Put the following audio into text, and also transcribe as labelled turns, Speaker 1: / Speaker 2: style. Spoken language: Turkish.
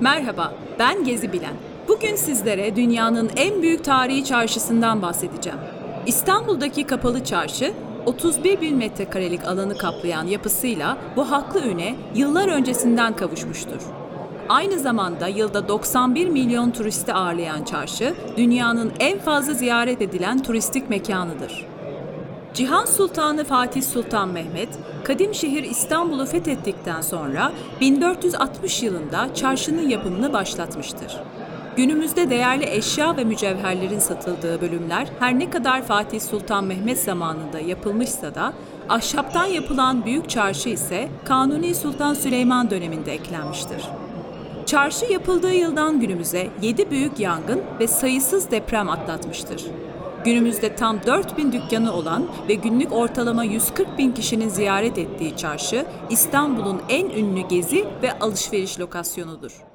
Speaker 1: Merhaba, ben Gezi Bilen. Bugün sizlere dünyanın en büyük tarihi çarşısından bahsedeceğim. İstanbul'daki kapalı çarşı, 31 bin metrekarelik alanı kaplayan yapısıyla bu haklı üne yıllar öncesinden kavuşmuştur. Aynı zamanda yılda 91 milyon turisti ağırlayan çarşı, dünyanın en fazla ziyaret edilen turistik mekanıdır. Cihan Sultanı Fatih Sultan Mehmet, kadim şehir İstanbul'u fethettikten sonra 1460 yılında çarşının yapımını başlatmıştır. Günümüzde değerli eşya ve mücevherlerin satıldığı bölümler her ne kadar Fatih Sultan Mehmet zamanında yapılmışsa da ahşaptan yapılan büyük çarşı ise Kanuni Sultan Süleyman döneminde eklenmiştir. Çarşı yapıldığı yıldan günümüze 7 büyük yangın ve sayısız deprem atlatmıştır. Günümüzde tam 4000 dükkanı olan ve günlük ortalama 140 bin kişinin ziyaret ettiği çarşı, İstanbul'un en ünlü gezi ve alışveriş lokasyonudur.